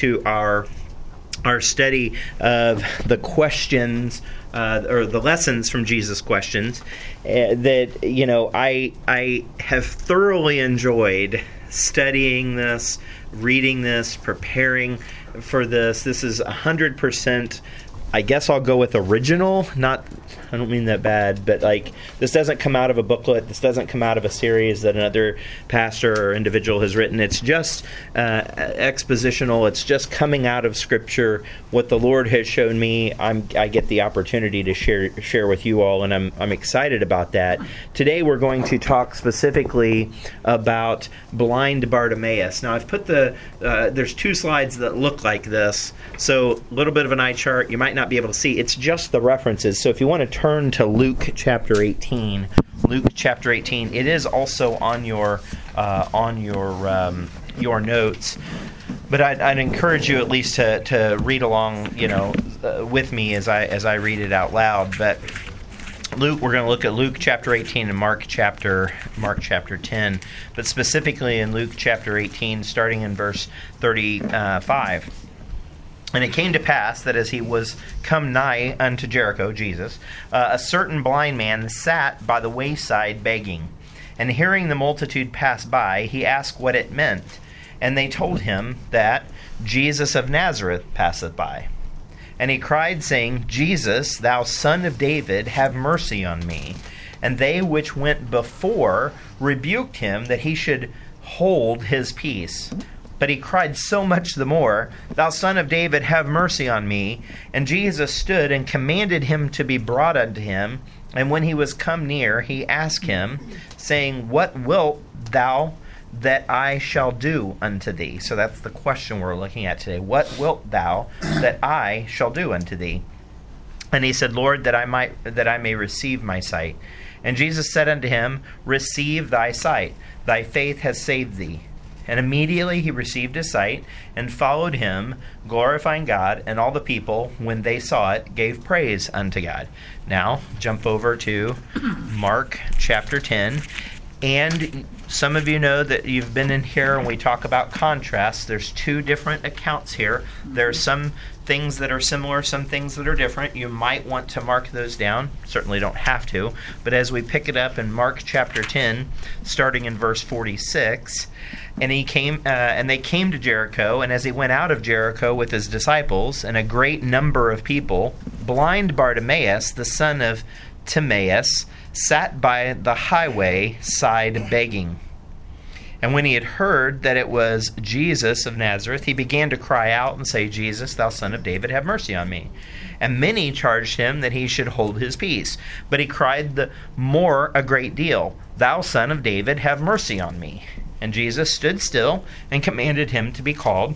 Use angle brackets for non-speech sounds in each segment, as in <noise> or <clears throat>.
to our our study of the questions uh, or the lessons from Jesus' questions uh, that you know I I have thoroughly enjoyed studying this, reading this, preparing for this. This is hundred percent I guess I'll go with original. Not, I don't mean that bad, but like this doesn't come out of a booklet. This doesn't come out of a series that another pastor or individual has written. It's just uh, expositional. It's just coming out of Scripture. What the Lord has shown me, I'm, I get the opportunity to share share with you all, and I'm I'm excited about that. Today we're going to talk specifically about blind Bartimaeus. Now I've put the uh, there's two slides that look like this, so a little bit of an eye chart. You might not be able to see. It's just the references. So if you want to turn to Luke chapter 18, Luke chapter 18, it is also on your uh, on your um, your notes. But I'd, I'd, encourage you at least to, to read along, you know, uh, with me as I as I read it out loud. But Luke, we're going to look at Luke chapter 18 and Mark chapter Mark chapter 10, but specifically in Luke chapter 18, starting in verse 35. And it came to pass that as he was come nigh unto Jericho, Jesus, uh, a certain blind man sat by the wayside begging. And hearing the multitude pass by, he asked what it meant. And they told him that Jesus of Nazareth passeth by. And he cried, saying, Jesus, thou son of David, have mercy on me. And they which went before rebuked him that he should hold his peace. But he cried so much the more, Thou son of David, have mercy on me. And Jesus stood and commanded him to be brought unto him. And when he was come near, he asked him, saying, What wilt thou that I shall do unto thee? So that's the question we're looking at today. What wilt thou that I shall do unto thee? And he said, Lord, that I might that I may receive my sight. And Jesus said unto him, Receive thy sight. Thy faith has saved thee. And immediately he received his sight and followed him, glorifying God, and all the people, when they saw it, gave praise unto God. Now, jump over to Mark chapter 10. And some of you know that you've been in here and we talk about contrast. There's two different accounts here. There's some things that are similar, some things that are different. You might want to mark those down. Certainly don't have to. But as we pick it up in Mark chapter 10, starting in verse 46, and he came, uh, and they came to Jericho. And as he went out of Jericho with his disciples and a great number of people, blind Bartimaeus, the son of Timaeus, sat by the highway side begging. And when he had heard that it was Jesus of Nazareth, he began to cry out and say, Jesus, thou son of David, have mercy on me. And many charged him that he should hold his peace. But he cried the more a great deal, Thou son of David, have mercy on me. And Jesus stood still and commanded him to be called.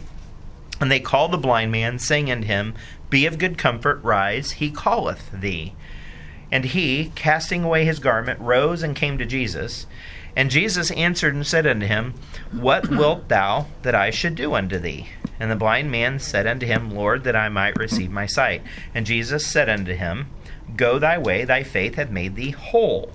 And they called the blind man, saying unto him, Be of good comfort, rise, he calleth thee. And he, casting away his garment, rose and came to Jesus. And Jesus answered and said unto him, What <coughs> wilt thou that I should do unto thee? And the blind man said unto him, Lord, that I might receive my sight. And Jesus said unto him, Go thy way, thy faith hath made thee whole.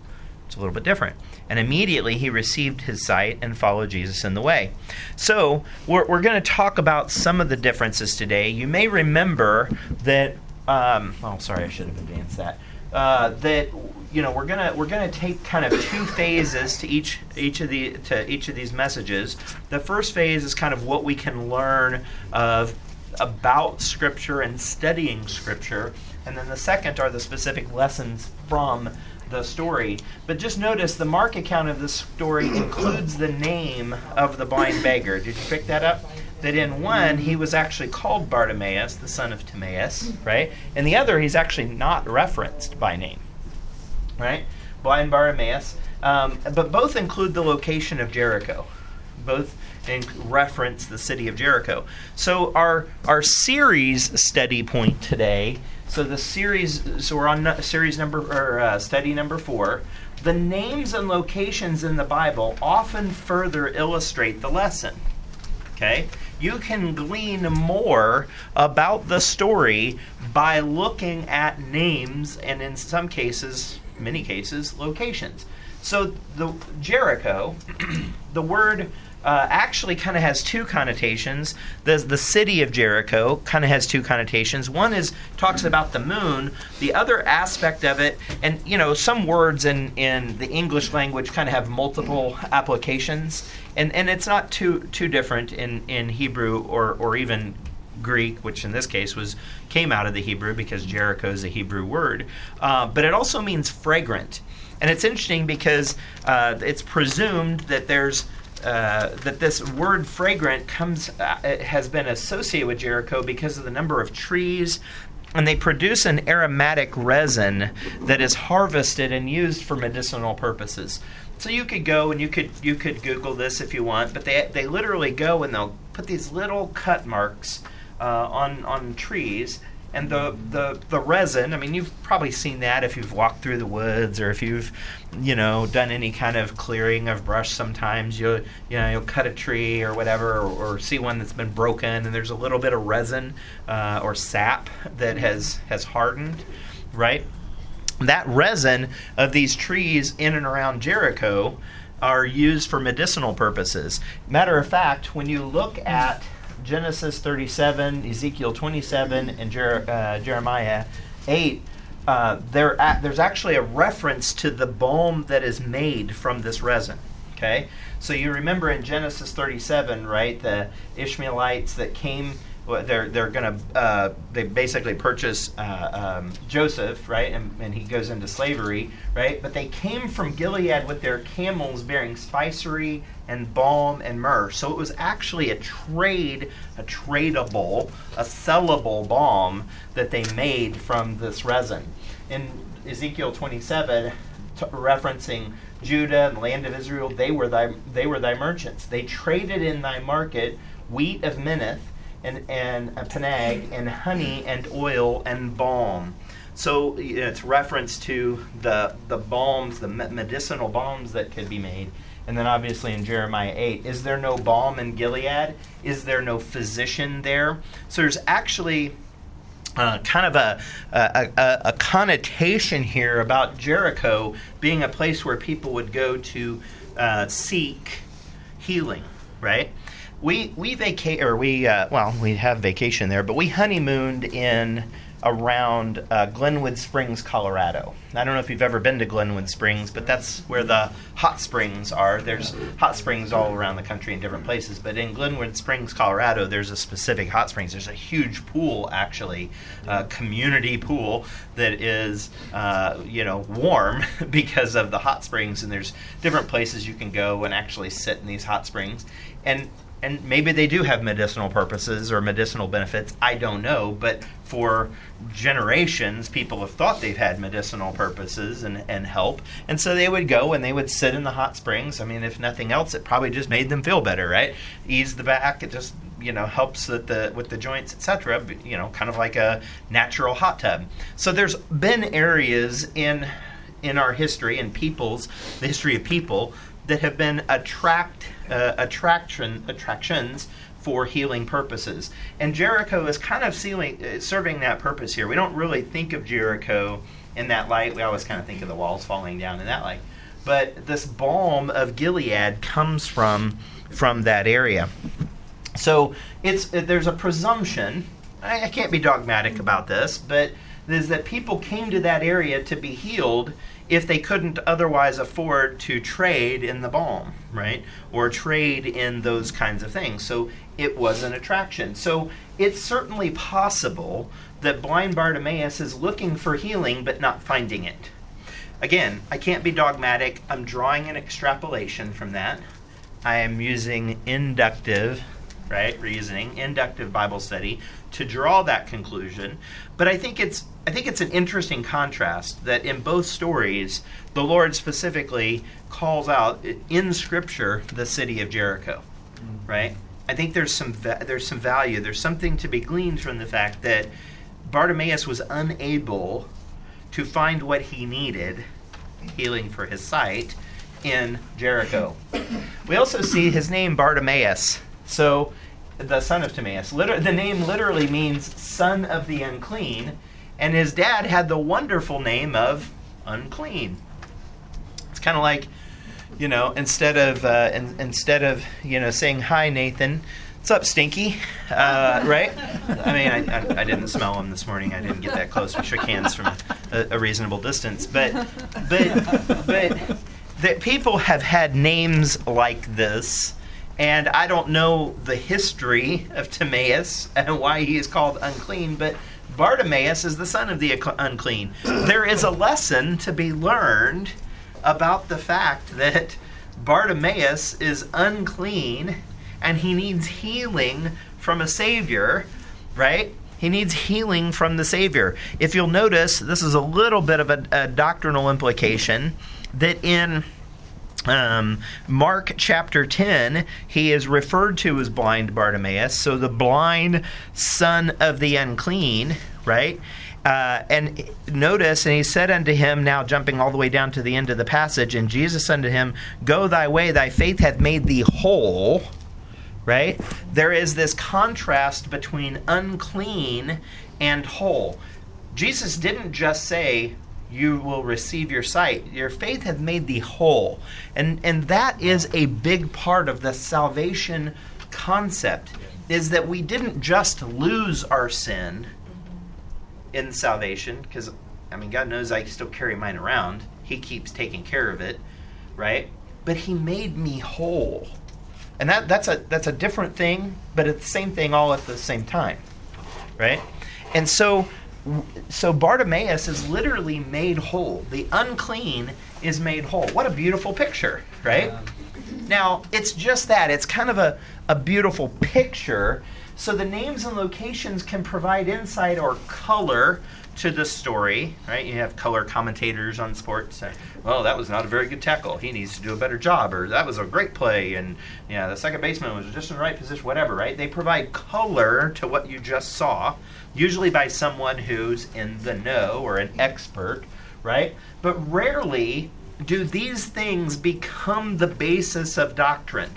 It's a little bit different. And immediately he received his sight and followed Jesus in the way. So, we're, we're going to talk about some of the differences today. You may remember that. Um, oh, sorry, I should have advanced that. Uh, that you know we're gonna we're gonna take kind of two phases to each each of the to each of these messages. The first phase is kind of what we can learn of about Scripture and studying Scripture, and then the second are the specific lessons from the story. But just notice the Mark account of this story includes the name of the blind beggar. Did you pick that up? That in one he was actually called Bartimaeus, the son of Timaeus, right? In the other he's actually not referenced by name, right? Blind Bartimaeus. Um, but both include the location of Jericho. Both reference the city of Jericho. So our our series study point today so the series, so we're on series number or uh, study number four. The names and locations in the Bible often further illustrate the lesson. Okay, you can glean more about the story by looking at names and, in some cases, many cases, locations. So the Jericho, <clears throat> the word uh, actually kind of has two connotations. The, the city of Jericho kind of has two connotations. One is talks about the moon. The other aspect of it, and you know, some words in, in the English language kind of have multiple applications, and, and it's not too too different in, in Hebrew or, or even Greek, which in this case was came out of the Hebrew because Jericho is a Hebrew word, uh, but it also means fragrant. And it's interesting because uh, it's presumed that there's uh, that this word fragrant comes uh, has been associated with Jericho because of the number of trees and they produce an aromatic resin that is harvested and used for medicinal purposes. So you could go and you could you could Google this if you want, but they they literally go and they'll put these little cut marks uh, on on trees and the, the the resin i mean you've probably seen that if you've walked through the woods or if you've you know done any kind of clearing of brush sometimes you'll you know you'll cut a tree or whatever or, or see one that's been broken and there's a little bit of resin uh, or sap that has has hardened right? That resin of these trees in and around jericho are used for medicinal purposes. Matter of fact when you look at Genesis 37, Ezekiel 27, and Jer- uh, Jeremiah 8, uh, there there's actually a reference to the balm that is made from this resin. Okay, so you remember in Genesis 37, right? The Ishmaelites that came they're they're gonna uh, they basically purchase uh, um, Joseph, right, and, and he goes into slavery, right. But they came from Gilead with their camels bearing spicery and balm and myrrh. So it was actually a trade, a tradable, a sellable balm that they made from this resin. In Ezekiel 27, t- referencing Judah and the land of Israel, they were thy they were thy merchants. They traded in thy market wheat of Minnith and, and a panag and honey and oil and balm. So it's reference to the the balms, the medicinal balms that could be made. And then obviously in Jeremiah 8, is there no balm in Gilead? Is there no physician there? So there's actually uh, kind of a, a, a, a, connotation here about Jericho being a place where people would go to uh, seek healing, right? We we vacate or we uh, well we have vacation there, but we honeymooned in around uh, Glenwood Springs, Colorado. I don't know if you've ever been to Glenwood Springs, but that's where the hot springs are. There's hot springs all around the country in different places, but in Glenwood Springs, Colorado, there's a specific hot springs. There's a huge pool, actually, a community pool that is, uh, you know, warm <laughs> because of the hot springs, and there's different places you can go and actually sit in these hot springs. And and maybe they do have medicinal purposes or medicinal benefits. I don't know, but for generations, people have thought they've had medicinal purposes and, and help, and so they would go and they would sit in the hot springs. I mean, if nothing else, it probably just made them feel better, right? Ease the back. It just you know helps with the with the joints, etc. You know, kind of like a natural hot tub. So there's been areas in in our history and people's the history of people that have been attract uh, attraction attractions for healing purposes. And Jericho is kind of sealing, uh, serving that purpose here. We don't really think of Jericho in that light. We always kind of think of the walls falling down in that light. But this balm of Gilead comes from from that area. So it's there's a presumption. I, I can't be dogmatic about this, but is that people came to that area to be healed if they couldn't otherwise afford to trade in the balm, right? Or trade in those kinds of things. So it was an attraction. So it's certainly possible that blind Bartimaeus is looking for healing but not finding it. Again, I can't be dogmatic. I'm drawing an extrapolation from that. I am using inductive, right, reasoning, inductive Bible study to draw that conclusion. But I think it's I think it's an interesting contrast that in both stories, the Lord specifically calls out in Scripture the city of Jericho, mm-hmm. right? I think there's some va- there's some value. There's something to be gleaned from the fact that Bartimaeus was unable to find what he needed, healing for his sight, in Jericho. We also see his name Bartimaeus. So the son of Timaeus. Liter- the name literally means son of the unclean and his dad had the wonderful name of unclean. It's kind of like, you know, instead of uh, in, instead of you know saying hi, Nathan. What's up, Stinky? Uh, right? I mean, I, I, I, didn't smell him this morning. I didn't get that close. We shook hands from a, a reasonable distance. But, but, but that people have had names like this, and I don't know the history of Timaeus <laughs> and why he is called unclean, but Bartimaeus is the son of the unclean. <clears throat> There is a lesson to be learned about the fact that Bartimaeus is unclean and he needs healing from a Savior, right? He needs healing from the Savior. If you'll notice, this is a little bit of a, a doctrinal implication that in um, Mark chapter 10, he is referred to as blind Bartimaeus. So the blind son of the unclean, right? Uh, and notice, and he said unto him, now jumping all the way down to the end of the passage, and Jesus said unto him, Go thy way, thy faith hath made thee whole. Right? There is this contrast between unclean and whole. Jesus didn't just say, you will receive your sight. Your faith hath made thee whole. And and that is a big part of the salvation concept is that we didn't just lose our sin in salvation because I mean God knows I still carry mine around. He keeps taking care of it, right? But he made me whole. And that that's a that's a different thing, but it's the same thing all at the same time. Right? And so so Bartimaeus is literally made whole. The unclean is made whole. What a beautiful picture, right? Now, it's just that. It's kind of a, a beautiful picture. So the names and locations can provide insight or color to the story, right? You have color commentators on sports "Well, that was not a very good tackle. He needs to do a better job," or "That was a great play," and yeah, the second baseman was just in the right position. Whatever, right? They provide color to what you just saw, usually by someone who's in the know or an expert, right? But rarely do these things become the basis of doctrine.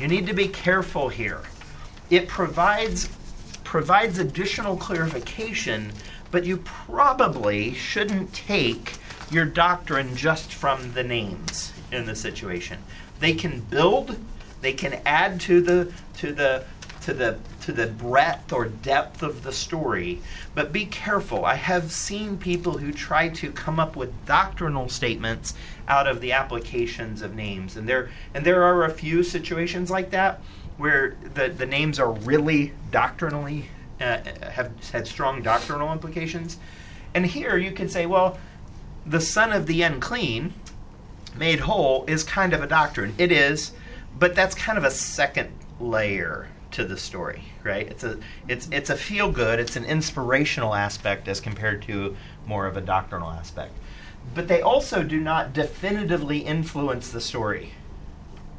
You need to be careful here. It provides provides additional clarification but you probably shouldn't take your doctrine just from the names in the situation. They can build, they can add to the to the to the to the breadth or depth of the story. But be careful. I have seen people who try to come up with doctrinal statements out of the applications of names. And there and there are a few situations like that where the, the names are really doctrinally uh, have had strong doctrinal implications. And here you could say, well, the son of the unclean made whole is kind of a doctrine. It is, but that's kind of a second layer to the story, right? It's a it's it's a feel good, it's an inspirational aspect as compared to more of a doctrinal aspect. But they also do not definitively influence the story.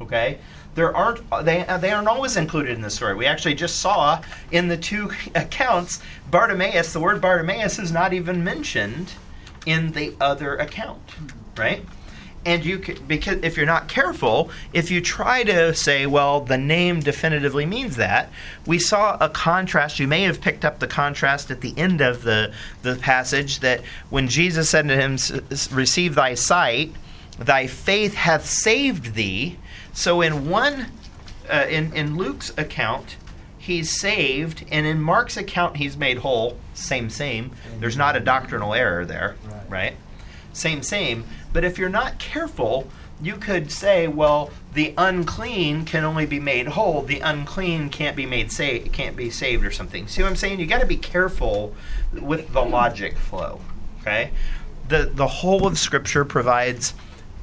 Okay? There aren't they uh, they aren't always included in the story. We actually just saw in the two accounts Bartimaeus. The word Bartimaeus is not even mentioned in the other account, right? And you could, because if you're not careful, if you try to say, well, the name definitively means that, we saw a contrast. You may have picked up the contrast at the end of the the passage that when Jesus said to him, "Receive thy sight." Thy faith hath saved thee so in one, uh, in in Luke's account, he's saved, and in Mark's account, he's made whole. Same, same. There's not a doctrinal error there, right? right? Same, same. But if you're not careful, you could say, well, the unclean can only be made whole. The unclean can't be made sa- can't be saved or something. See what I'm saying? You got to be careful with the logic flow. Okay, the the whole of Scripture provides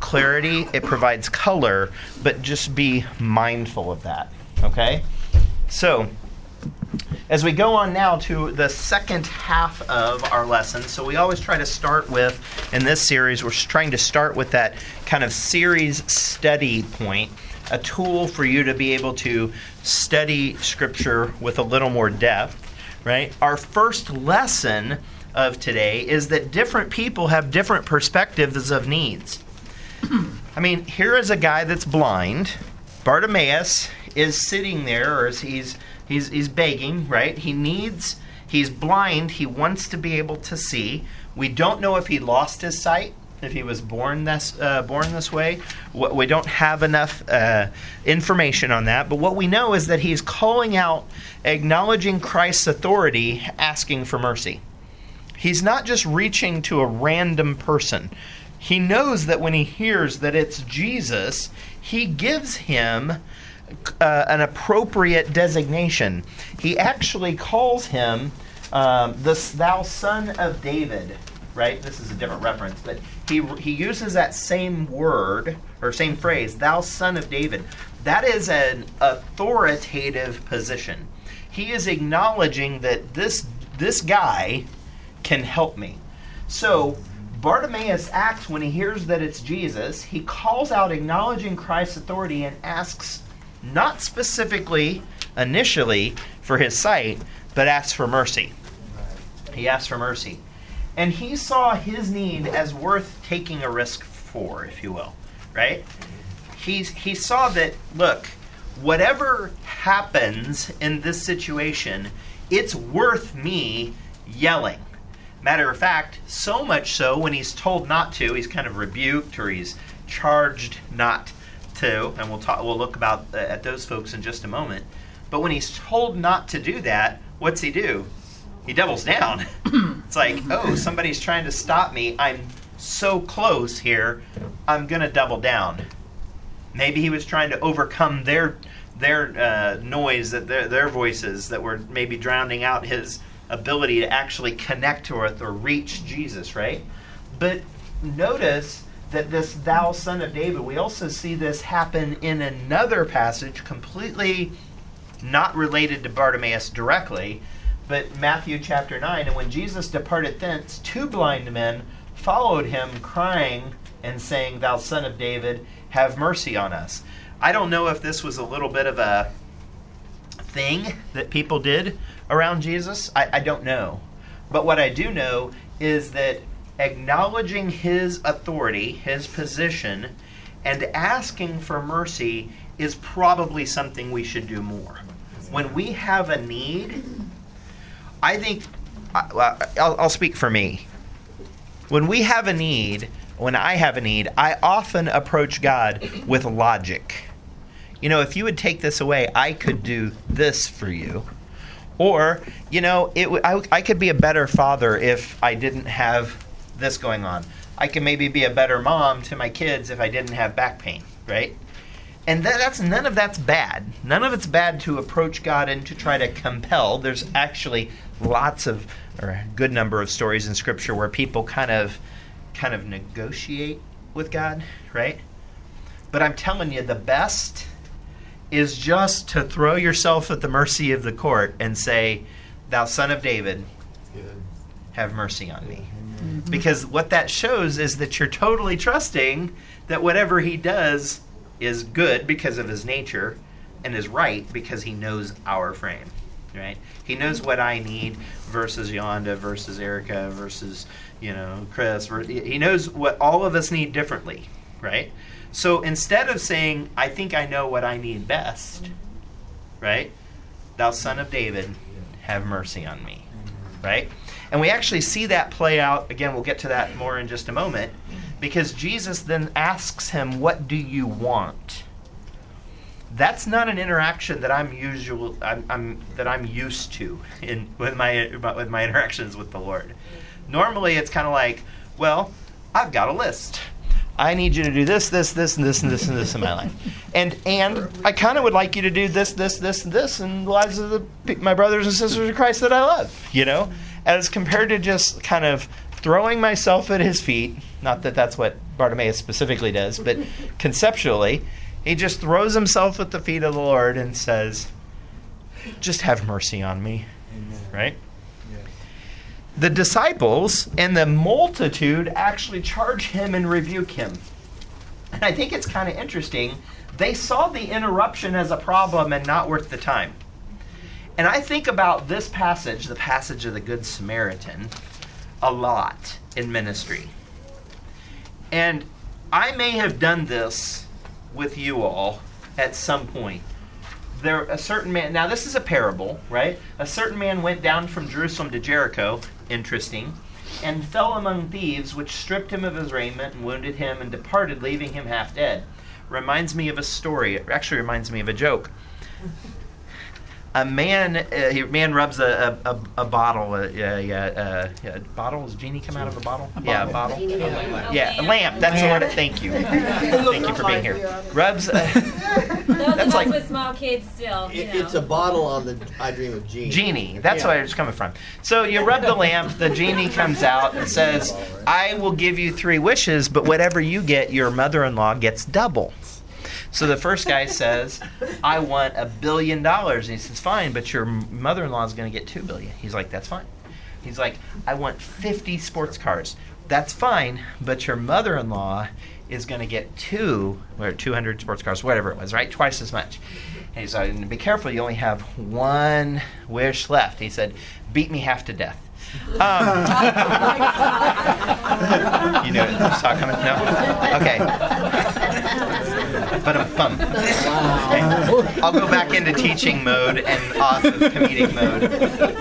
clarity, it provides color, but just be mindful of that. Okay? So, as we go on now to the second half of our lesson, so we always try to start with, in this series, we're trying to start with that kind of series study point, a tool for you to be able to study Scripture with a little more depth, right? Our first lesson of today is that different people have different perspectives of needs. I mean, here is a guy that's blind. Bartimaeus is sitting there, or he's he's he's begging, right? He needs. He's blind. He wants to be able to see. We don't know if he lost his sight if he was born this uh, born this way. We don't have enough uh, information on that, but what we know is that he's calling out, acknowledging Christ's authority, asking for mercy. He's not just reaching to a random person. He knows that when he hears that it's Jesus, he gives him uh, an appropriate designation. He actually calls him um, thou son of David right? This is a different reference, but he he uses that same word or same phrase, "Thou son of David." That is an authoritative position. He is acknowledging that this this guy can help me. So Bartimaeus acts when he hears that it's Jesus. He calls out, acknowledging Christ's authority, and asks not specifically initially for his sight, but asks for mercy. He asks for mercy. And he saw his need as worth taking a risk for, if you will, right? He's, he saw that, look, whatever happens in this situation, it's worth me yelling. Matter of fact, so much so when he's told not to, he's kind of rebuked or he's charged not to, and we'll talk. We'll look about uh, at those folks in just a moment. But when he's told not to do that, what's he do? he doubles down. <clears throat> it's like, oh, somebody's trying to stop me. I'm so close here. I'm gonna double down. Maybe he was trying to overcome their their uh, noise, that their their voices that were maybe drowning out his ability to actually connect with or reach Jesus, right? But notice that this thou son of David, we also see this happen in another passage completely not related to Bartimaeus directly, but Matthew chapter 9, and when Jesus departed thence, two blind men followed him, crying and saying, Thou son of David, have mercy on us. I don't know if this was a little bit of a thing that people did around Jesus. I, I don't know. But what I do know is that acknowledging his authority, his position, and asking for mercy is probably something we should do more. When we have a need, I think I'll, I'll speak for me. When we have a need, when I have a need, I often approach God with logic. You know, if you would take this away, I could do this for you. Or, you know, it I, I could be a better father if I didn't have this going on. I could maybe be a better mom to my kids if I didn't have back pain, right? and that, that's none of that's bad. None of it's bad to approach God and to try to compel. There's actually lots of or a good number of stories in Scripture where people kind of kind of negotiate with God, right? But I'm telling you, the best is just to throw yourself at the mercy of the court and say, "Thou Son of David, have mercy on me." Mm-hmm. Because what that shows is that you're totally trusting that whatever He does is good because of his nature and is right because he knows our frame right he knows what i need versus yolanda versus erica versus you know chris he knows what all of us need differently right so instead of saying i think i know what i need best right thou son of david have mercy on me right and we actually see that play out again we'll get to that more in just a moment because Jesus then asks him, "What do you want?" That's not an interaction that I'm usual I'm, I'm, that I'm used to in with my with my interactions with the Lord. Normally, it's kind of like, "Well, I've got a list." I need you to do this, this, this, and this, and this, and this in my life. And and I kind of would like you to do this, this, this, and this in the lives of the, my brothers and sisters of Christ that I love, you know? As compared to just kind of throwing myself at his feet. Not that that's what Bartimaeus specifically does, but <laughs> conceptually, he just throws himself at the feet of the Lord and says, Just have mercy on me. Amen. Right? The disciples and the multitude actually charge him and rebuke him. And I think it's kind of interesting. They saw the interruption as a problem and not worth the time. And I think about this passage, the passage of the Good Samaritan, a lot in ministry. And I may have done this with you all at some point. There a certain man now this is a parable, right? A certain man went down from Jerusalem to Jericho, interesting. and fell among thieves, which stripped him of his raiment and wounded him and departed, leaving him half dead. Reminds me of a story. It actually reminds me of a joke a man uh, a man rubs a, a, a bottle a, a, a, a, bottle? Uh, uh, Does genie come out of a bottle? A yeah a bottle. a yeah a lamp. That's the word. Thank you. <laughs> Thank you for being here. Rubs uh, that's like with small kids still you it's a bottle on the i dream of Jeannie Jeannie that's yeah. where it's coming from. So you rub the lamp the genie comes out and says i will give you three wishes but whatever you get your mother-in-law gets double so the first guy says, "I want a billion dollars." And he says, "Fine, but your mother-in-law is going to get two billion. He's like, "That's fine." He's like, "I want 50 sports cars." That's fine, but your mother-in-law is going to get two or 200 sports cars, whatever it was, right? Twice as much. And he's like, "Be careful, you only have one wish left." He said, "Beat me half to death." Um, <laughs> <laughs> you know, you saw coming? No? Okay. But a bum. Okay. I'll go back into teaching mode and off of comedic mode.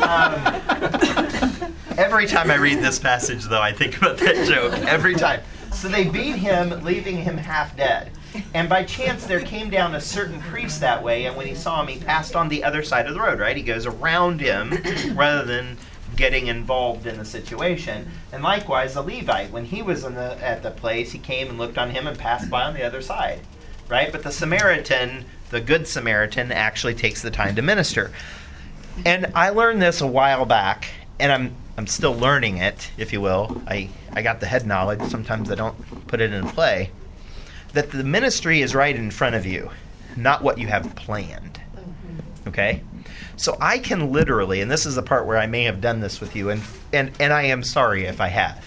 Um, every time I read this passage, though, I think about that joke. Every time. So they beat him, leaving him half dead. And by chance, there came down a certain priest that way, and when he saw him, he passed on the other side of the road, right? He goes around him <coughs> rather than getting involved in the situation. And likewise, the Levite, when he was in the, at the place, he came and looked on him and passed by on the other side. Right? But the Samaritan, the Good Samaritan, actually takes the time to minister. And I learned this a while back, and I'm I'm still learning it, if you will. I, I got the head knowledge. Sometimes I don't put it in play. That the ministry is right in front of you, not what you have planned. Okay? So I can literally, and this is the part where I may have done this with you, and, and, and I am sorry if I have.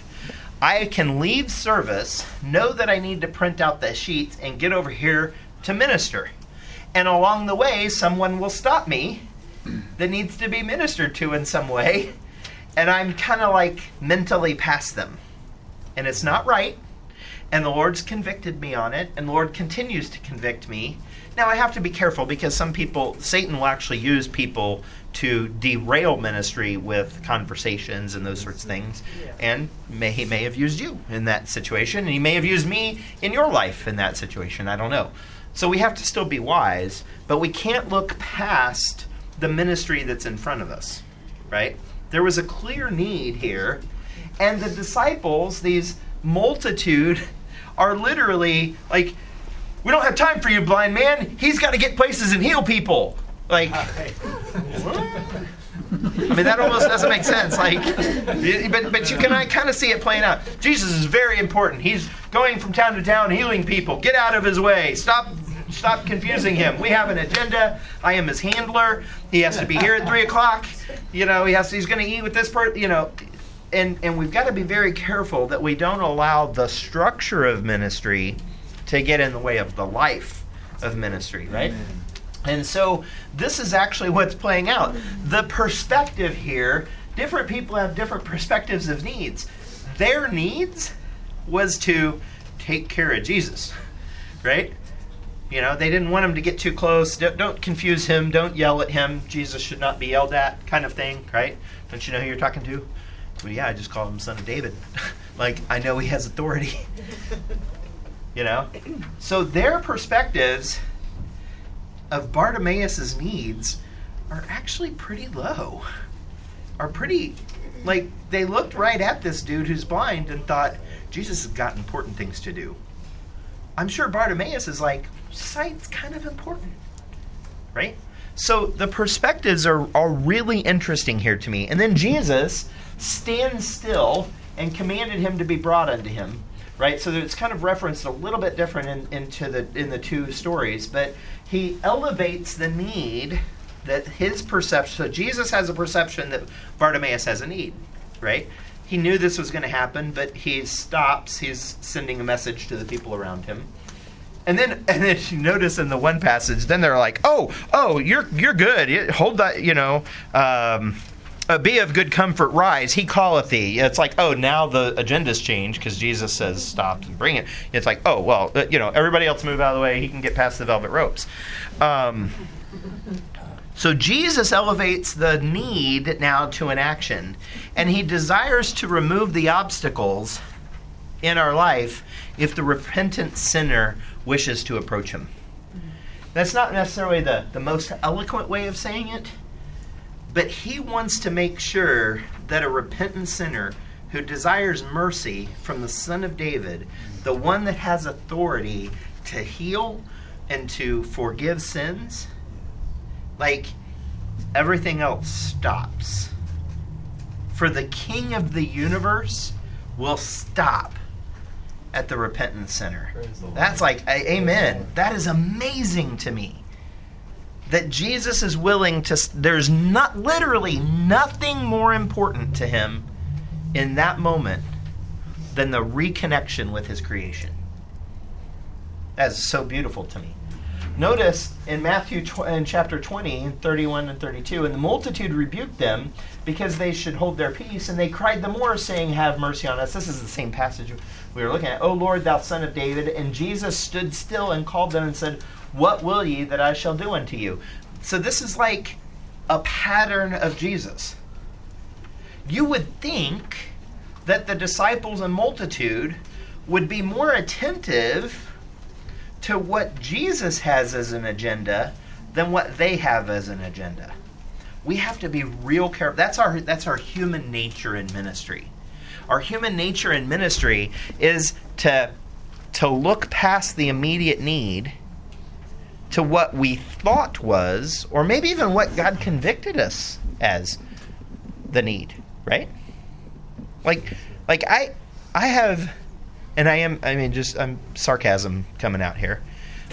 I can leave service, know that I need to print out the sheets, and get over here to minister. And along the way, someone will stop me that needs to be ministered to in some way, and I'm kind of like mentally past them. And it's not right, and the Lord's convicted me on it, and the Lord continues to convict me now, I have to be careful because some people, Satan will actually use people to derail ministry with conversations and those sorts of things. And may, he may have used you in that situation, and he may have used me in your life in that situation. I don't know. So we have to still be wise, but we can't look past the ministry that's in front of us, right? There was a clear need here, and the disciples, these multitude, <laughs> are literally like we don't have time for you, blind man. He's got to get places and heal people. Like, ah, what? I mean, that almost doesn't make sense. Like, but but you can I kind of see it playing out. Jesus is very important. He's going from town to town healing people. Get out of his way. Stop stop confusing him. We have an agenda. I am his handler. He has to be here at three o'clock. You know, he has to, he's going to eat with this person. You know, and and we've got to be very careful that we don't allow the structure of ministry to get in the way of the life of ministry, right? Amen. And so this is actually what's playing out. The perspective here, different people have different perspectives of needs. Their needs was to take care of Jesus, right? You know, they didn't want him to get too close. Don't, don't, confuse him. Don't yell at him. Jesus should not be yelled at, kind of thing, right? Don't you know who you're talking to? Well, yeah, I just call him son of David. <laughs> like, I know he has authority. <laughs> You know? So their perspectives of Bartimaeus' needs are actually pretty low. Are pretty like they looked right at this dude who's blind and thought, Jesus has got important things to do. I'm sure Bartimaeus is like, sight's kind of important. Right? So the perspectives are, are really interesting here to me. And then Jesus stands still and commanded him to be brought unto him right? So it's kind of referenced a little bit different in, into the in the two stories, but he elevates the need that his perception. So Jesus has a perception that Bartimaeus has a need, right? He knew this was going to happen, but he stops. He's sending a message to the people around him. And then, <laughs> and then you notice in the one passage, then they're like, "Oh, oh, you're you're good. Hold that, you know." Um, uh, be of good comfort, rise, he calleth thee. It's like, oh, now the agenda's changed because Jesus says stop and bring it. It's like, oh, well, uh, you know, everybody else move out of the way. He can get past the velvet ropes. Um, So Jesus elevates the need now to an action, and he desires to remove the obstacles in our life if the repentant sinner wishes to approach him. That's not necessarily the, the most eloquent way of saying it, but he wants to make sure that a repentant sinner who desires mercy from the Son of David, the one that has authority to heal and to forgive sins, like everything else stops. For the King of the universe will stop at the repentant sinner. That's like, amen. That is amazing to me. That Jesus is willing to, there's not literally nothing more important to him in that moment than the reconnection with his creation. That is so beautiful to me. Notice in Matthew tw- in chapter 20, 31 and 32, and the multitude rebuked them because they should hold their peace, and they cried the more, saying, Have mercy on us. This is the same passage we were looking at. O Lord, thou son of David. And Jesus stood still and called them and said, What will ye that I shall do unto you? So this is like a pattern of Jesus. You would think that the disciples and multitude would be more attentive to what Jesus has as an agenda than what they have as an agenda. We have to be real careful. That's our that's our human nature in ministry. Our human nature in ministry is to to look past the immediate need to what we thought was or maybe even what God convicted us as the need, right? Like like I I have and I am I mean just I'm sarcasm coming out here.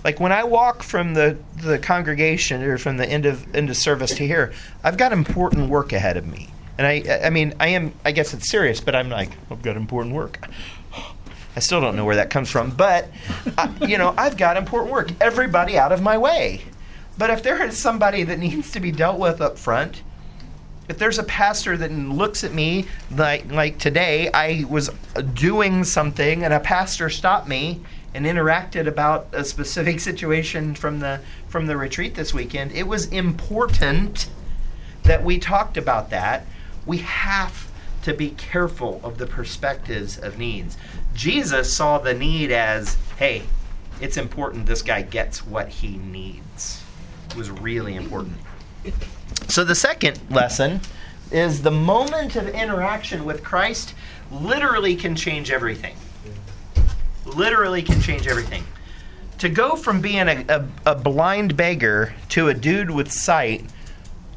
Like when I walk from the the congregation or from the end of end of service to here, I've got important work ahead of me. And I I mean I am I guess it's serious, but I'm like I've got important work. I still don't know where that comes from, but I, you know, I've got important work. Everybody out of my way. But if there is somebody that needs to be dealt with up front, if there's a pastor that looks at me like like today I was doing something and a pastor stopped me and interacted about a specific situation from the from the retreat this weekend it was important that we talked about that we have to be careful of the perspectives of needs Jesus saw the need as hey it's important this guy gets what he needs it was really important so the second lesson is the moment of interaction with Christ literally can change everything. Literally can change everything. To go from being a, a, a blind beggar to a dude with sight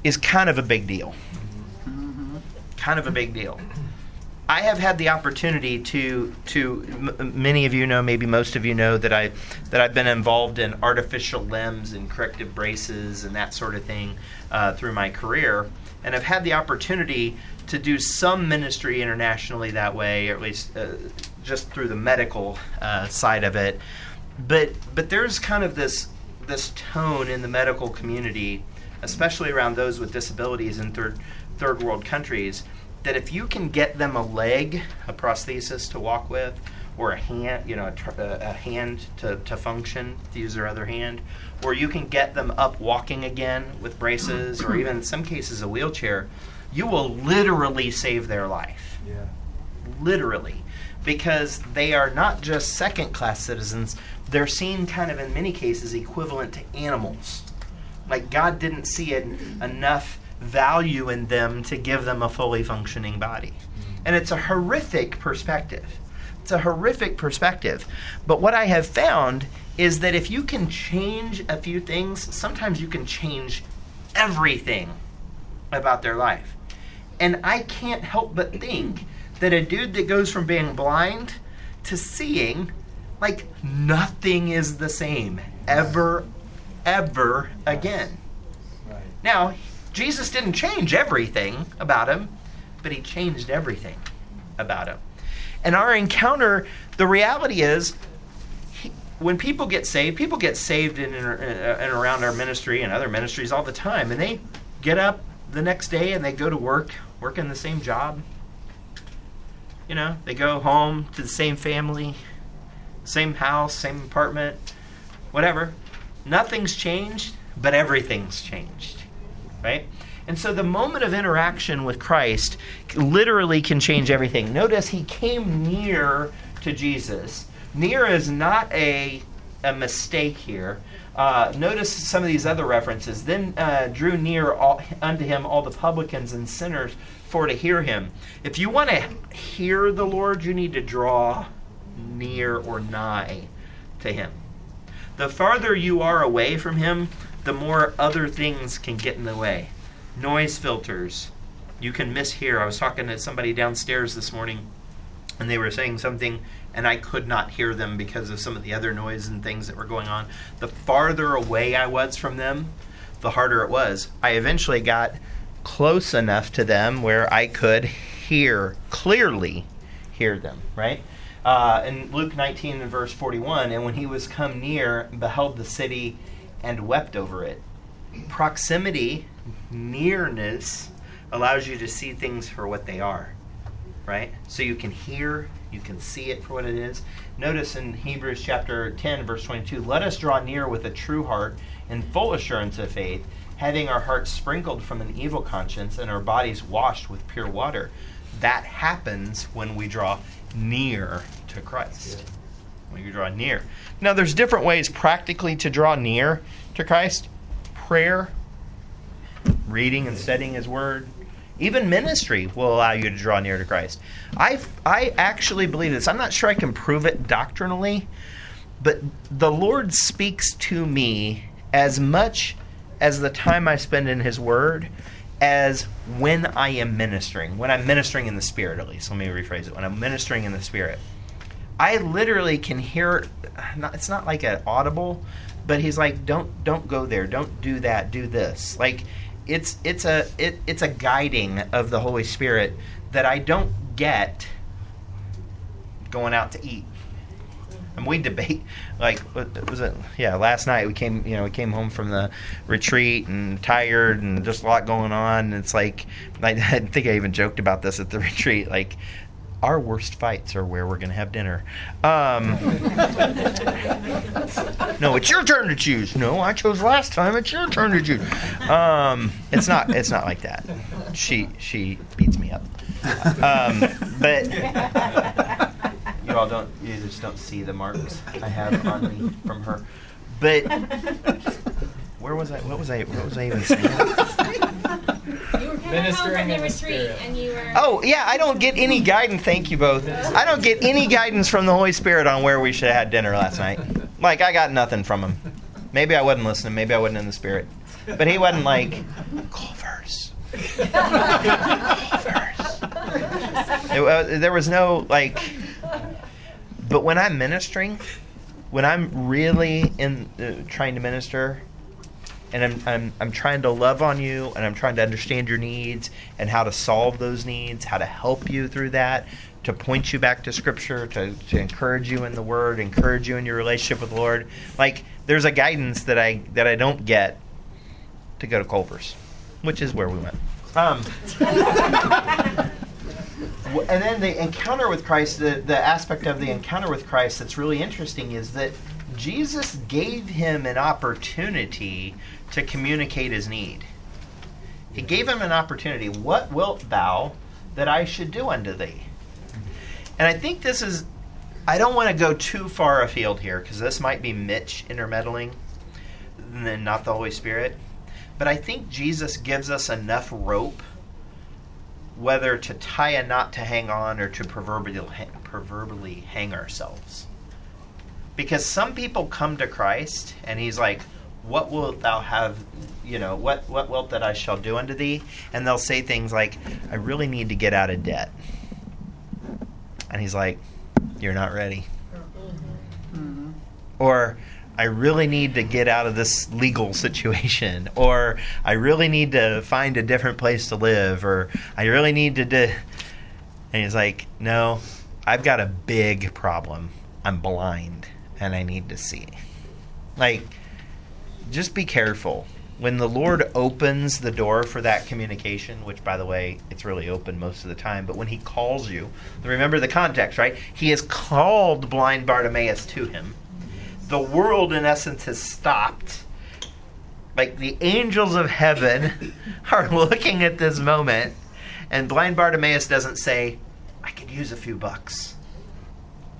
is kind of a big deal. Kind of a big deal. I have had the opportunity to to m- many of you know maybe most of you know that I that I've been involved in artificial limbs and corrective braces and that sort of thing uh, through my career, and I've had the opportunity to do some ministry internationally that way, or at least uh, just through the medical uh, side of it. But but there's kind of this this tone in the medical community, especially around those with disabilities in third third world countries that if you can get them a leg, a prosthesis to walk with, or a hand, you know, a, tr- uh, a hand to, to function, to use their other hand, or you can get them up walking again with braces, or even in some cases a wheelchair, you will literally save their life. Yeah. Literally. Because they are not just second class citizens, they're seen kind of in many cases equivalent to animals. Like God didn't see it enough value in them to give them a fully functioning body. Mm. And it's a horrific perspective. It's a horrific perspective. But what I have found is that if you can change a few things, sometimes you can change everything about their life. And I can't help but think that a dude that goes from being blind to seeing, like nothing is the same ever, ever again. Now, Jesus didn't change everything about him, but he changed everything about him. And our encounter, the reality is, he, when people get saved, people get saved in and, and around our ministry and other ministries all the time, and they get up the next day and they go to work, work in the same job. You know, they go home to the same family, same house, same apartment, whatever. Nothing's changed, but everything's changed. Right? And so the moment of interaction with Christ literally can change everything. Notice he came near to Jesus. Near is not a, a mistake here. Uh, notice some of these other references. Then uh, drew near all, unto him all the publicans and sinners for to hear him. If you want to hear the Lord, you need to draw near or nigh to him. The farther you are away from him, the more other things can get in the way. Noise filters. You can miss mishear. I was talking to somebody downstairs this morning, and they were saying something, and I could not hear them because of some of the other noise and things that were going on. The farther away I was from them, the harder it was. I eventually got close enough to them where I could hear clearly hear them, right? Uh, in Luke 19 and verse 41, and when he was come near, beheld the city and wept over it. Proximity, nearness, allows you to see things for what they are, right? So you can hear, you can see it for what it is. Notice in Hebrews chapter 10, verse 22, let us draw near with a true heart in full assurance of faith, having our hearts sprinkled from an evil conscience and our bodies washed with pure water. That happens when we draw near to Christ. Yeah. When you draw near. Now, there's different ways practically to draw near to Christ prayer, reading and studying His Word, even ministry will allow you to draw near to Christ. I, I actually believe this. I'm not sure I can prove it doctrinally, but the Lord speaks to me as much as the time I spend in His Word as when I am ministering, when I'm ministering in the Spirit, at least. Let me rephrase it. When I'm ministering in the Spirit, I literally can hear. Not, it's not like an audible, but He's like, "Don't, don't go there. Don't do that. Do this." Like, it's it's a it, it's a guiding of the Holy Spirit that I don't get going out to eat and we debate like was it yeah last night we came you know we came home from the retreat and tired and just a lot going on and it's like I, I <laughs> think I even joked about this at the <laughs> retreat like our worst fights are where we're going to have dinner. Um, <laughs> no, it's your turn to choose. No, I chose last time. It's your turn to choose. Um, it's not. It's not like that. She she beats me up. Um, but you all don't you just don't see the marks I have on me from her. But <laughs> where was I? What was I? What was I even saying? <laughs> You were Ministering in the retreat, and you were. Oh yeah, I don't get any guidance. Thank you both. I don't get any guidance from the Holy Spirit on where we should have had dinner last night. Like I got nothing from him. Maybe I wasn't listening. Maybe I wasn't in the Spirit. But he wasn't like Culver's. Culver's. It, uh, there was no like but when I'm ministering, when I'm really in uh, trying to minister, and I'm, I'm I'm trying to love on you, and I'm trying to understand your needs and how to solve those needs, how to help you through that, to point you back to Scripture, to to encourage you in the Word, encourage you in your relationship with the Lord. Like there's a guidance that I that I don't get to go to Culver's, which is where we went. Um, <laughs> and then the encounter with Christ, the, the aspect of the encounter with Christ that's really interesting is that Jesus gave him an opportunity to communicate his need. He gave him an opportunity. What wilt thou that I should do unto thee? And I think this is, I don't want to go too far afield here because this might be Mitch intermeddling and not the Holy Spirit. But I think Jesus gives us enough rope whether to tie a knot to hang on or to proverbially, proverbially hang ourselves. Because some people come to Christ and he's like, What wilt thou have, you know, what, what wilt that I shall do unto thee? And they'll say things like, I really need to get out of debt. And he's like, You're not ready. Mm-hmm. Or, I really need to get out of this legal <laughs> situation, or I really need to find a different place to live, or I really need to. Do... And he's like, No, I've got a big problem. I'm blind and I need to see. Like, just be careful. When the Lord opens the door for that communication, which, by the way, it's really open most of the time, but when He calls you, remember the context, right? He has called blind Bartimaeus to Him the world, in essence, has stopped. Like the angels of heaven <laughs> are looking at this moment, and blind Bartimaeus doesn't say, I could use a few bucks.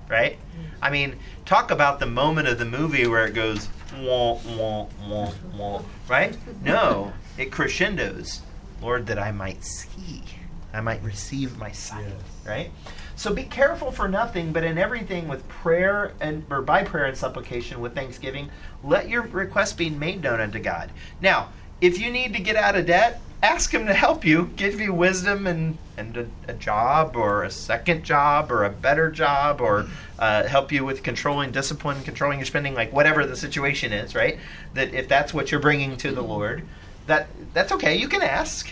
Right? I mean, talk about the moment of the movie where it goes, wah, wah, wah, wah, right? No, it crescendos. Lord, that I might see, I might receive my sight, yes. right? So be careful for nothing, but in everything with prayer and or by prayer and supplication with thanksgiving, let your request be made known unto God. Now, if you need to get out of debt, ask Him to help you, give you wisdom and and a, a job or a second job or a better job or uh, help you with controlling discipline, controlling your spending, like whatever the situation is, right? That if that's what you're bringing to the Lord, that that's okay. You can ask,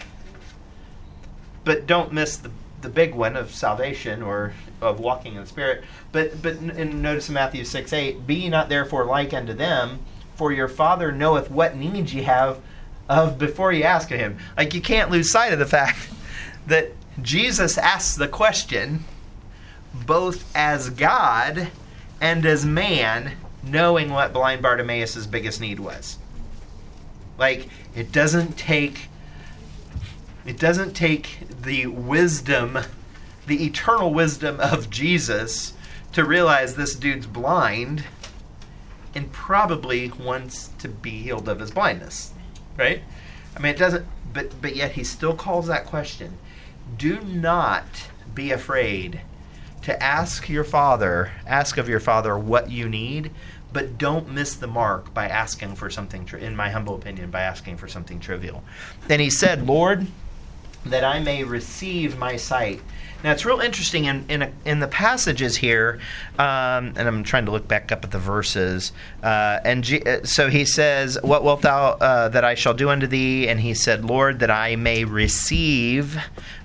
but don't miss the the big one of salvation or of walking in the Spirit. But but in, notice in Matthew six eight, be not therefore like unto them, for your Father knoweth what needs ye have of before you ask Him. Like you can't lose sight of the fact <laughs> that Jesus asks the question both as God and as man, knowing what blind Bartimaeus' biggest need was. Like it doesn't take it doesn't take the wisdom, the eternal wisdom of Jesus to realize this dude's blind and probably wants to be healed of his blindness. Right? I mean, it doesn't, but, but yet he still calls that question. Do not be afraid to ask your father, ask of your father what you need, but don't miss the mark by asking for something, in my humble opinion, by asking for something trivial. Then he said, Lord, that I may receive my sight. Now it's real interesting in in, a, in the passages here, um, and I'm trying to look back up at the verses. Uh, and G- uh, so he says, "What wilt thou uh, that I shall do unto thee?" And he said, "Lord, that I may receive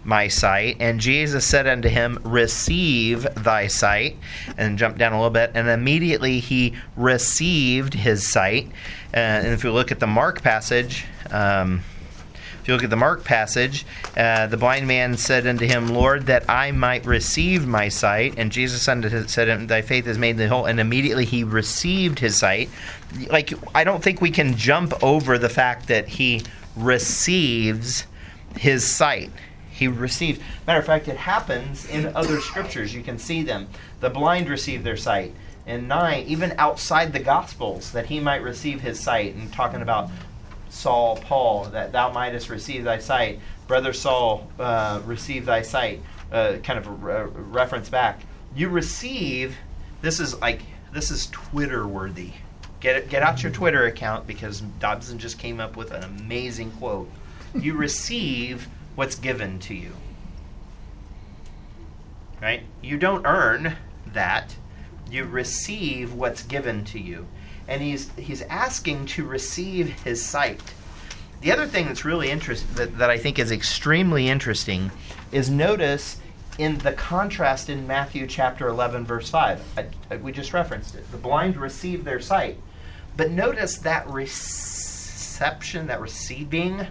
my sight." And Jesus said unto him, "Receive thy sight." And jump down a little bit, and immediately he received his sight. Uh, and if you look at the Mark passage. Um, you look at the Mark passage, uh, the blind man said unto him, Lord, that I might receive my sight. And Jesus said Thy faith has made thee whole. And immediately he received his sight. Like, I don't think we can jump over the fact that he receives his sight. He receives. Matter of fact, it happens in other scriptures. You can see them. The blind receive their sight and nine, even outside the Gospels, that he might receive his sight, and talking about Saul, Paul, that thou mightest receive thy sight. Brother Saul, uh, receive thy sight. Uh, kind of a, a reference back. You receive. This is like this is Twitter worthy. Get get out your Twitter account because Dobson just came up with an amazing quote. <laughs> You receive what's given to you. Right? You don't earn that. You receive what's given to you and he's he's asking to receive his sight. The other thing that's really interesting that, that I think is extremely interesting is notice in the contrast in Matthew chapter 11 verse 5. I, I, we just referenced it. The blind receive their sight. But notice that reception, that receiving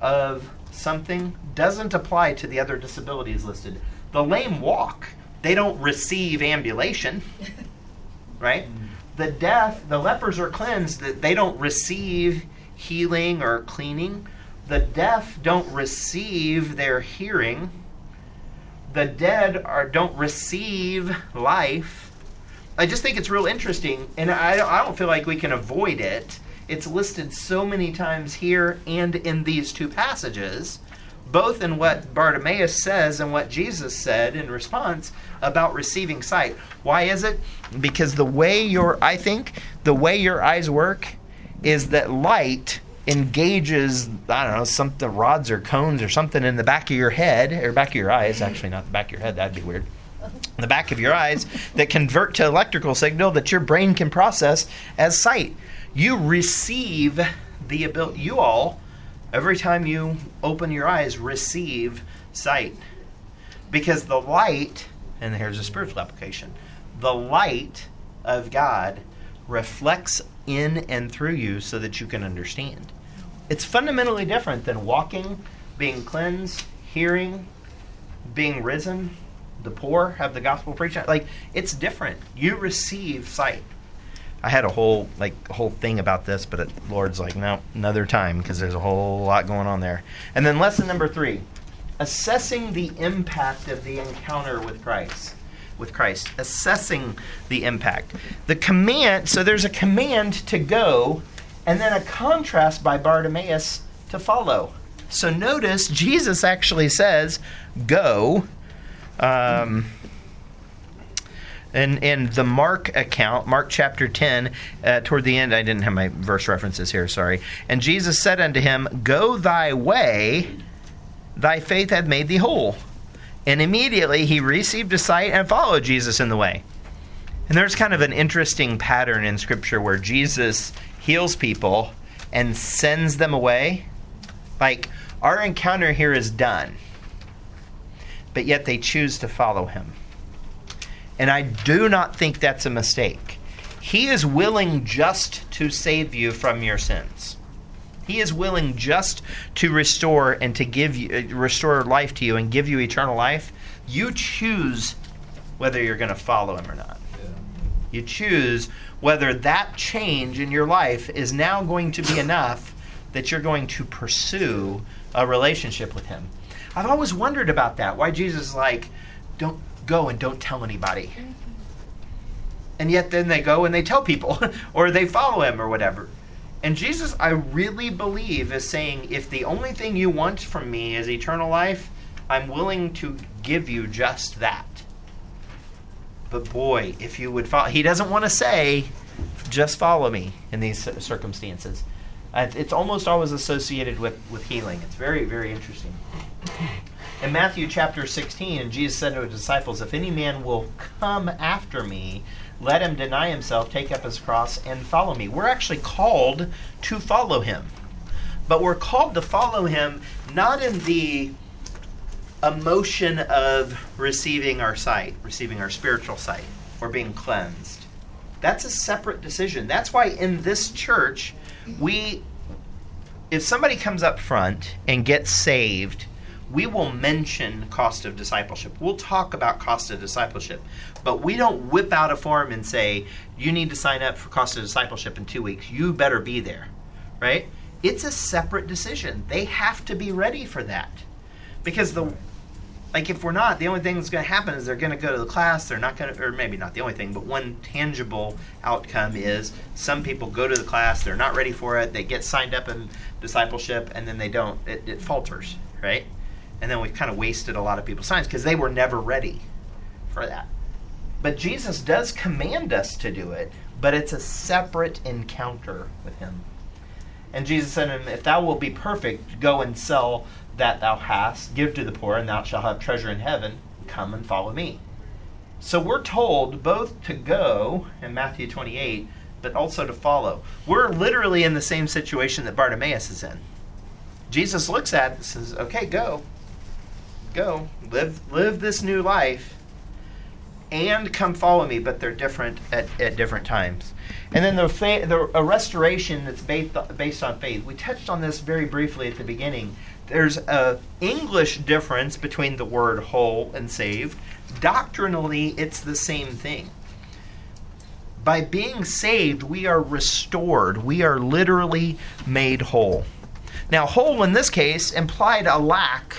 of something doesn't apply to the other disabilities listed. The lame walk. They don't receive ambulation. <laughs> Right? The deaf, the lepers are cleansed, that they don't receive healing or cleaning. The deaf don't receive their hearing. The dead are, don't receive life. I just think it's real interesting, and I I don't feel like we can avoid it. It's listed so many times here and in these two passages both in what Bartimaeus says and what Jesus said in response about receiving sight. Why is it? Because the way your I think the way your eyes work is that light engages I don't know some the rods or cones or something in the back of your head or back of your eyes actually not the back of your head that'd be weird in the back of your eyes <laughs> that convert to electrical signal that your brain can process as sight you receive the ability you all every time you open your eyes, receive sight. Because the light, and here's a spiritual application, the light of God reflects in and through you so that you can understand. It's fundamentally different than walking, being cleansed, hearing, being risen, the poor have the gospel preached. Like, it's different. You receive sight. I had a whole like whole thing about this, but it, Lord's like, no, another time because there's a whole lot going on there. And then lesson number three: assessing the impact of the encounter with Christ. With Christ, assessing the impact. The command. So there's a command to go, and then a contrast by Bartimaeus to follow. So notice Jesus actually says, "Go." Um, in, in the Mark account, Mark chapter 10, uh, toward the end, I didn't have my verse references here, sorry. And Jesus said unto him, Go thy way, thy faith hath made thee whole. And immediately he received a sight and followed Jesus in the way. And there's kind of an interesting pattern in Scripture where Jesus heals people and sends them away. Like, our encounter here is done, but yet they choose to follow him. And I do not think that's a mistake. He is willing just to save you from your sins. He is willing just to restore and to give you uh, restore life to you and give you eternal life. You choose whether you're going to follow him or not. You choose whether that change in your life is now going to be enough that you're going to pursue a relationship with him. I've always wondered about that. Why Jesus is like, don't go and don't tell anybody. And yet then they go and they tell people, <laughs> or they follow him, or whatever. And Jesus, I really believe, is saying, if the only thing you want from me is eternal life, I'm willing to give you just that. But boy, if you would follow, he doesn't want to say, just follow me in these circumstances. It's almost always associated with, with healing. It's very, very interesting. In Matthew chapter 16, Jesus said to his disciples, If any man will come after me, let him deny himself, take up his cross, and follow me. We're actually called to follow him. But we're called to follow him not in the emotion of receiving our sight, receiving our spiritual sight, or being cleansed. That's a separate decision. That's why in this church, we, if somebody comes up front and gets saved, we will mention cost of discipleship. We'll talk about cost of discipleship, but we don't whip out a form and say, you need to sign up for cost of discipleship in two weeks. You better be there, right? It's a separate decision. They have to be ready for that. Because the, like, if we're not, the only thing that's going to happen is they're going to go to the class. They're not going to, or maybe not the only thing, but one tangible outcome is some people go to the class, they're not ready for it, they get signed up in discipleship, and then they don't. It, it falters, right? And then we've kind of wasted a lot of people's time because they were never ready for that. But Jesus does command us to do it, but it's a separate encounter with Him. And Jesus said to him, If thou wilt be perfect, go and sell that thou hast, give to the poor, and thou shalt have treasure in heaven. Come and follow me. So we're told both to go in Matthew 28, but also to follow. We're literally in the same situation that Bartimaeus is in. Jesus looks at it and says, Okay, go go live live this new life and come follow me but they're different at, at different times. And then the, fa- the a restoration that's based, based on faith. We touched on this very briefly at the beginning. There's a english difference between the word whole and saved. Doctrinally it's the same thing. By being saved we are restored. We are literally made whole. Now whole in this case implied a lack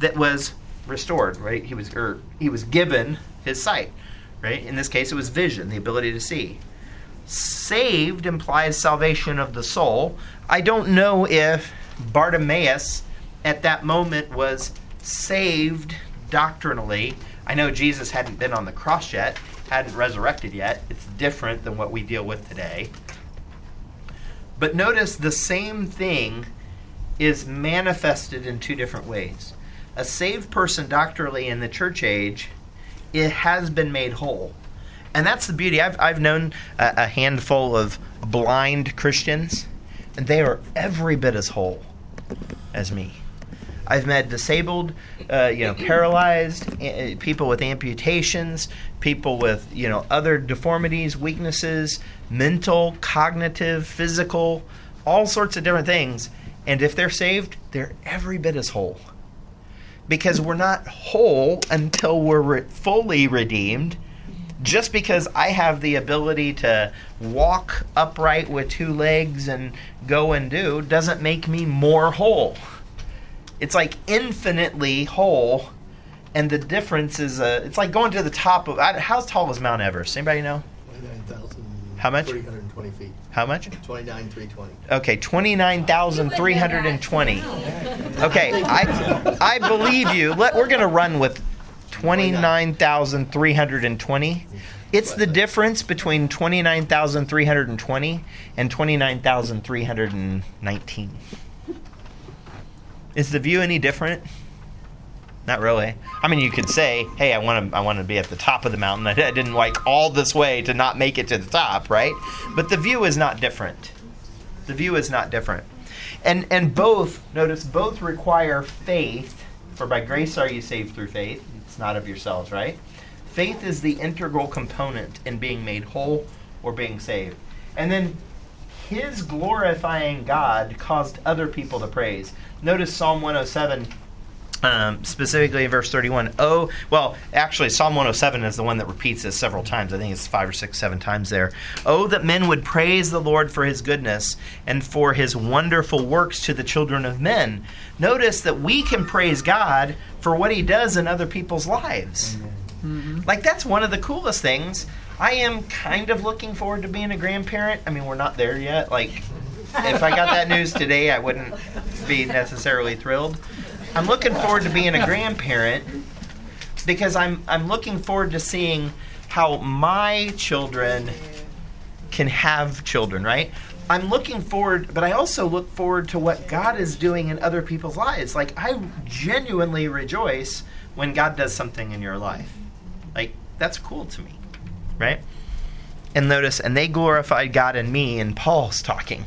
that was restored, right? He was or he was given his sight, right? In this case, it was vision, the ability to see. Saved implies salvation of the soul. I don't know if Bartimaeus at that moment was saved doctrinally. I know Jesus hadn't been on the cross yet, hadn't resurrected yet. It's different than what we deal with today. But notice the same thing is manifested in two different ways a saved person doctrinally in the church age, it has been made whole. And that's the beauty. I've, I've known a, a handful of blind Christians, and they are every bit as whole as me. I've met disabled, uh, you know, paralyzed uh, people with amputations, people with you know other deformities, weaknesses, mental, cognitive, physical, all sorts of different things. And if they're saved, they're every bit as whole because we're not whole until we're re- fully redeemed. just because I have the ability to walk upright with two legs and go and do doesn't make me more whole. It's like infinitely whole, and the difference is uh, it's like going to the top of how tall is Mount Everest? Anybody know? How much? 320 feet. How much? 29,320. Okay, 29,320. Okay, I I believe you. Let we're going to run with 29,320. It's the difference between 29,320 and 29,319. Is the view any different? Not really. I mean, you could say, "Hey, I want to, I want to be at the top of the mountain. <laughs> I, didn't like all this way to not make it to the top, right?" But the view is not different. The view is not different, and and both notice both require faith. For by grace are you saved through faith. It's not of yourselves, right? Faith is the integral component in being made whole or being saved, and then His glorifying God caused other people to praise. Notice Psalm 107 um, specifically in verse 31. Oh, well, actually, Psalm 107 is the one that repeats this several times. I think it's five or six, seven times there. Oh, that men would praise the Lord for his goodness and for his wonderful works to the children of men. Notice that we can praise God for what he does in other people's lives. Mm-hmm. Like, that's one of the coolest things. I am kind of looking forward to being a grandparent. I mean, we're not there yet. Like, if I got that news today, I wouldn't be necessarily thrilled. I'm looking forward to being a grandparent because I'm I'm looking forward to seeing how my children can have children, right? I'm looking forward, but I also look forward to what God is doing in other people's lives. Like I genuinely rejoice when God does something in your life. Like that's cool to me, right? And notice, and they glorified God in me, and Paul's talking.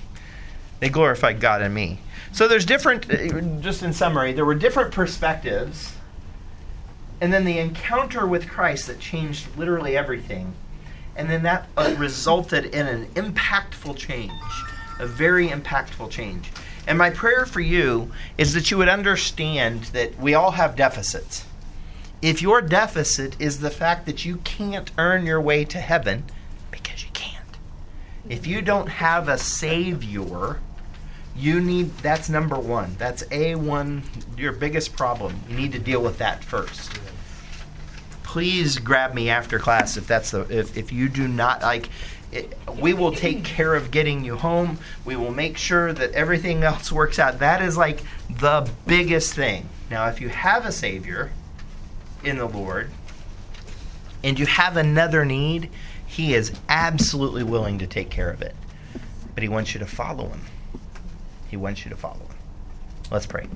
They glorified God in me. So there's different, uh, just in summary, there were different perspectives. And then the encounter with Christ that changed literally everything. And then that uh, resulted in an impactful change, a very impactful change. And my prayer for you is that you would understand that we all have deficits. If your deficit is the fact that you can't earn your way to heaven, because you can't. If you don't have a Savior, you need that's number one. That's a1 your biggest problem. You need to deal with that first. Please grab me after class if that's the if, if you do not like it, we will take care of getting you home. We will make sure that everything else works out. That is like the biggest thing. Now if you have a savior in the lord and you have another need he is absolutely willing to take care of it. But he wants you to follow him he wants you to follow him. Let's pray.